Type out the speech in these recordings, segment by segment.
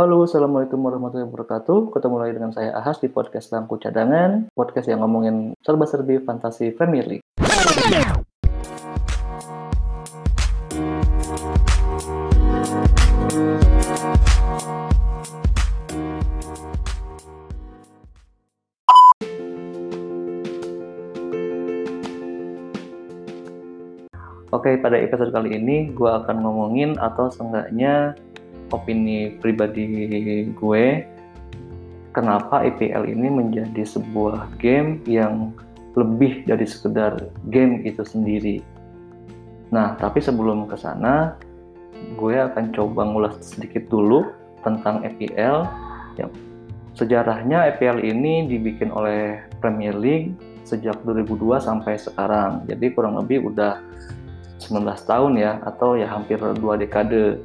Halo, Assalamualaikum warahmatullahi wabarakatuh. Ketemu lagi dengan saya Ahas di podcast Lampu Cadangan, podcast yang ngomongin serba-serbi fantasi Premier League. Oke, pada episode kali ini gue akan ngomongin atau seenggaknya opini pribadi gue kenapa EPL ini menjadi sebuah game yang lebih dari sekedar game itu sendiri. Nah, tapi sebelum ke sana, gue akan coba ngulas sedikit dulu tentang EPL. Yang sejarahnya EPL ini dibikin oleh Premier League sejak 2002 sampai sekarang. Jadi kurang lebih udah 19 tahun ya atau ya hampir dua dekade.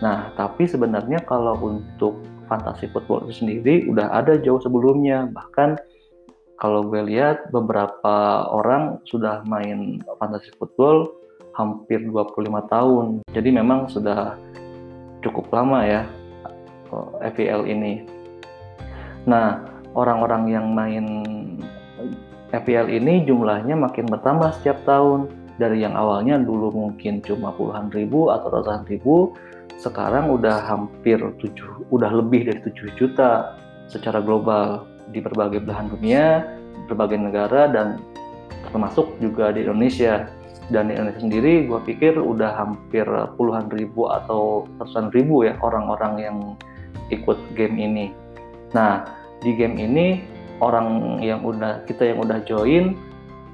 Nah, tapi sebenarnya kalau untuk fantasi football itu sendiri udah ada jauh sebelumnya. Bahkan kalau gue lihat beberapa orang sudah main fantasi football hampir 25 tahun. Jadi memang sudah cukup lama ya FPL ini. Nah, orang-orang yang main FPL ini jumlahnya makin bertambah setiap tahun dari yang awalnya dulu mungkin cuma puluhan ribu atau ratusan ribu sekarang udah hampir tujuh udah lebih dari 7 juta secara global di berbagai belahan dunia berbagai negara dan termasuk juga di Indonesia. Dan di Indonesia sendiri gue pikir udah hampir puluhan ribu atau ratusan ribu ya orang-orang yang ikut game ini. Nah di game ini orang yang udah kita yang udah join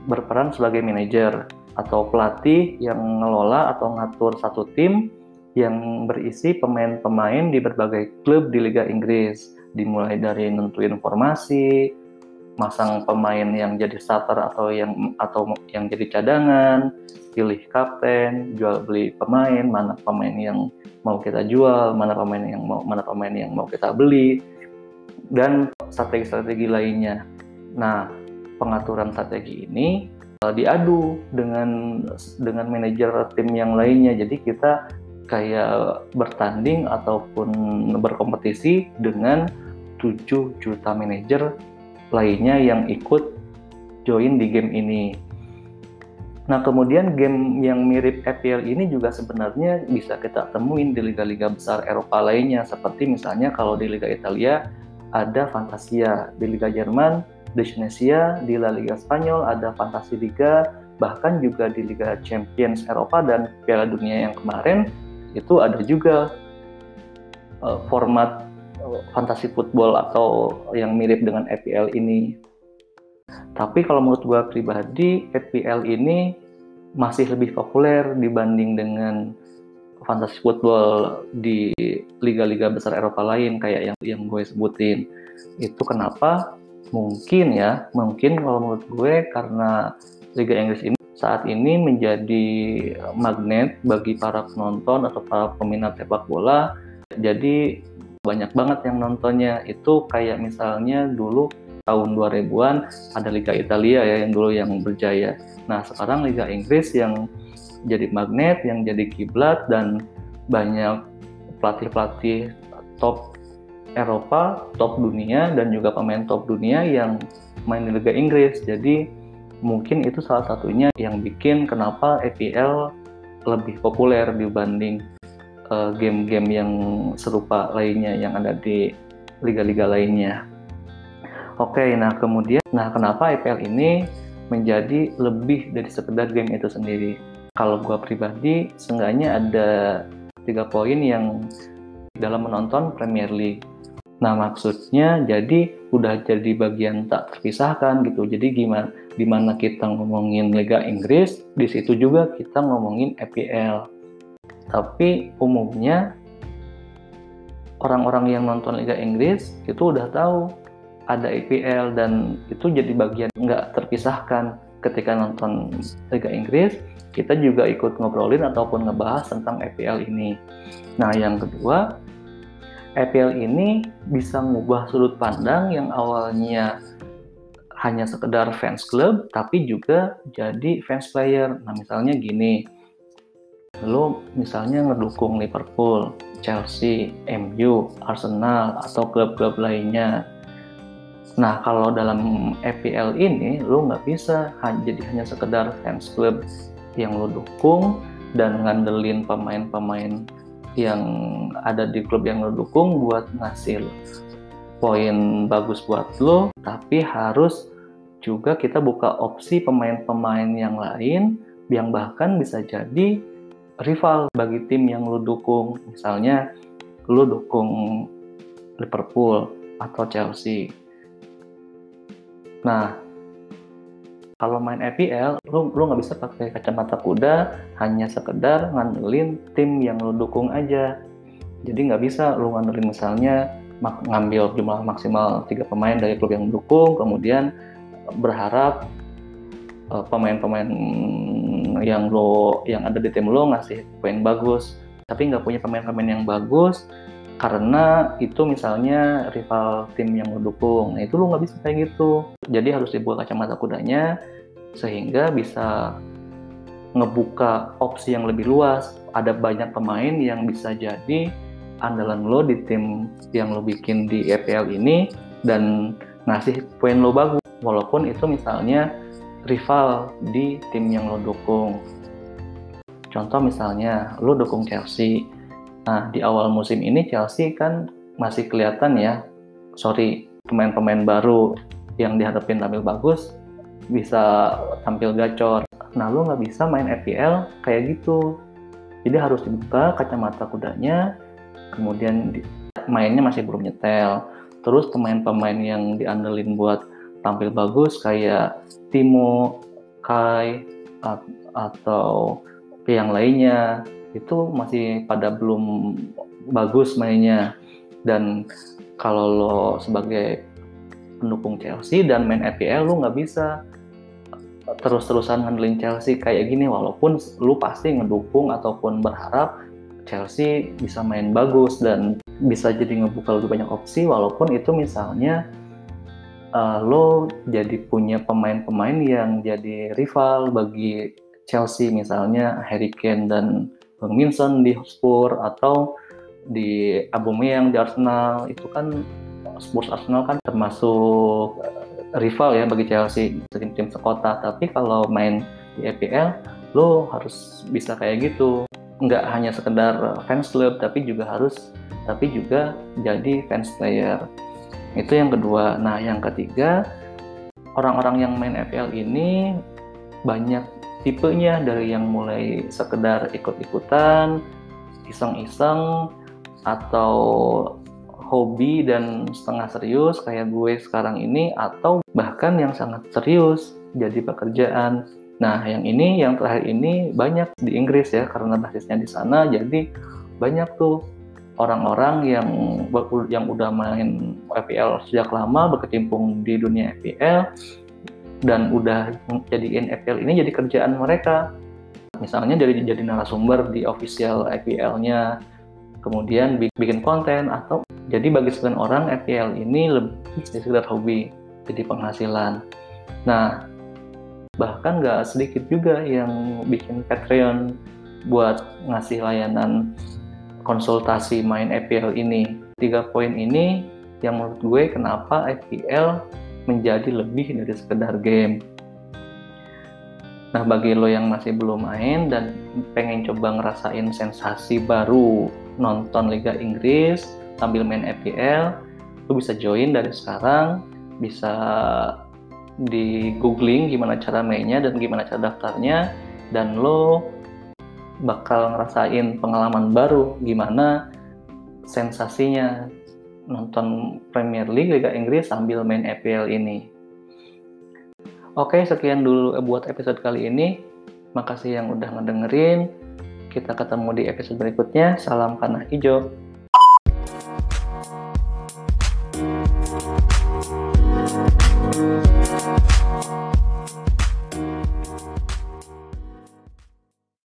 berperan sebagai manajer atau pelatih yang ngelola atau ngatur satu tim yang berisi pemain-pemain di berbagai klub di Liga Inggris, dimulai dari nentuin formasi, masang pemain yang jadi starter atau yang atau yang jadi cadangan, pilih kapten, jual beli pemain, mana pemain yang mau kita jual, mana pemain yang mau mana pemain yang mau kita beli, dan strategi-strategi lainnya. Nah, pengaturan strategi ini uh, diadu dengan dengan manajer tim yang lainnya. Jadi kita kayak bertanding ataupun berkompetisi dengan 7 juta manajer lainnya yang ikut join di game ini. Nah, kemudian game yang mirip FPL ini juga sebenarnya bisa kita temuin di liga-liga besar Eropa lainnya. Seperti misalnya kalau di Liga Italia ada Fantasia, di Liga Jerman Indonesia di La Liga Spanyol, ada Fantasi Liga, bahkan juga di Liga Champions Eropa dan Piala Dunia yang kemarin itu ada juga uh, format uh, fantasi football atau yang mirip dengan FPL ini. Tapi kalau menurut gue pribadi, FPL ini masih lebih populer dibanding dengan fantasi football di liga-liga besar Eropa lain kayak yang yang gue sebutin. Itu kenapa? mungkin ya mungkin kalau menurut gue karena Liga Inggris ini saat ini menjadi magnet bagi para penonton atau para peminat sepak bola. Jadi banyak banget yang nontonnya. Itu kayak misalnya dulu tahun 2000-an ada Liga Italia ya yang dulu yang berjaya. Nah sekarang Liga Inggris yang jadi magnet yang jadi kiblat dan banyak pelatih-pelatih top Eropa, top dunia dan juga pemain top dunia yang main di Liga Inggris. Jadi mungkin itu salah satunya yang bikin kenapa EPL lebih populer dibanding eh, game-game uh, yang serupa lainnya yang ada di liga-liga lainnya. Oke, nah kemudian, nah kenapa EPL ini menjadi lebih dari sekedar game itu sendiri? Kalau gue pribadi, seenggaknya ada tiga poin yang dalam menonton Premier League. Nah, maksudnya jadi udah jadi bagian tak terpisahkan gitu. Jadi gimana di mana kita ngomongin Liga Inggris, di situ juga kita ngomongin EPL. Tapi umumnya orang-orang yang nonton Liga Inggris itu udah tahu ada EPL dan itu jadi bagian nggak terpisahkan ketika nonton Liga Inggris kita juga ikut ngobrolin ataupun ngebahas tentang EPL ini. Nah, yang kedua, EPL ini bisa mengubah sudut pandang yang awalnya hanya sekedar fans club tapi juga jadi fans player. Nah, misalnya gini. Lo misalnya ngedukung Liverpool, Chelsea, MU, Arsenal, atau klub-klub lainnya. Nah, kalau dalam EPL ini, lu nggak bisa jadi hanya sekedar fans klub yang lu dukung dan ngandelin pemain-pemain yang ada di klub yang lo dukung buat ngasih poin bagus buat lo, tapi harus juga kita buka opsi pemain-pemain yang lain yang bahkan bisa jadi rival bagi tim yang lo dukung. Misalnya lo dukung Liverpool atau Chelsea. Nah, kalau main EPL lu lu nggak bisa pakai kacamata kuda hanya sekedar ngandelin tim yang lu dukung aja. Jadi nggak bisa lu ngandelin misalnya ngambil jumlah maksimal tiga pemain dari klub yang mendukung kemudian berharap eh, pemain-pemain yang lo yang ada di tim lo ngasih poin bagus. Tapi nggak punya pemain-pemain yang bagus karena itu misalnya rival tim yang mendukung. Nah itu lu nggak bisa kayak gitu. Jadi harus dibuat kacamata kudanya sehingga bisa ngebuka opsi yang lebih luas. Ada banyak pemain yang bisa jadi andalan lo di tim yang lo bikin di EPL ini dan ngasih poin lo bagus. Walaupun itu misalnya rival di tim yang lo dukung. Contoh misalnya lo dukung Chelsea, Nah, di awal musim ini Chelsea kan masih kelihatan ya, sorry, pemain-pemain baru yang dihadapin tampil bagus bisa tampil gacor. Nah, lu nggak bisa main FPL kayak gitu. Jadi harus dibuka kacamata kudanya, kemudian di, mainnya masih belum nyetel. Terus pemain-pemain yang diandelin buat tampil bagus kayak Timo, Kai, atau yang lainnya itu masih pada belum bagus mainnya. Dan kalau lo sebagai pendukung Chelsea dan main EPL lo nggak bisa terus-terusan ngandelin Chelsea kayak gini. Walaupun lu pasti ngedukung ataupun berharap Chelsea bisa main bagus dan bisa jadi ngebuka lebih banyak opsi. Walaupun itu misalnya uh, lo jadi punya pemain-pemain yang jadi rival bagi Chelsea misalnya Harry Kane dan Bang Minson di Spurs atau di Aubameyang di Arsenal. Itu kan Spurs Arsenal kan termasuk eh, rival ya bagi Chelsea tim-tim sekota. Tapi kalau main di EPL lo harus bisa kayak gitu. Nggak hanya sekedar fans club tapi juga harus tapi juga jadi fans player. Itu yang kedua. Nah yang ketiga orang-orang yang main EPL ini banyak tipenya dari yang mulai sekedar ikut-ikutan, iseng-iseng, atau hobi dan setengah serius kayak gue sekarang ini, atau bahkan yang sangat serius jadi pekerjaan. Nah, yang ini, yang terakhir ini banyak di Inggris ya, karena basisnya di sana, jadi banyak tuh orang-orang yang yang udah main FPL sejak lama berkecimpung di dunia FPL dan udah jadiin FPL ini jadi kerjaan mereka. Misalnya dari jadi narasumber di official FPL-nya, kemudian bikin konten atau jadi bagi sebagian orang FPL ini lebih dari sekedar hobi, jadi penghasilan. Nah, bahkan nggak sedikit juga yang bikin Patreon buat ngasih layanan konsultasi main FPL ini. Tiga poin ini yang menurut gue kenapa FPL menjadi lebih dari sekedar game. Nah, bagi lo yang masih belum main dan pengen coba ngerasain sensasi baru nonton Liga Inggris sambil main FPL, lo bisa join dari sekarang, bisa di googling gimana cara mainnya dan gimana cara daftarnya, dan lo bakal ngerasain pengalaman baru gimana sensasinya nonton Premier League Liga Inggris sambil main EPL ini. Oke, sekian dulu buat episode kali ini. Makasih yang udah ngedengerin. Kita ketemu di episode berikutnya. Salam panah hijau.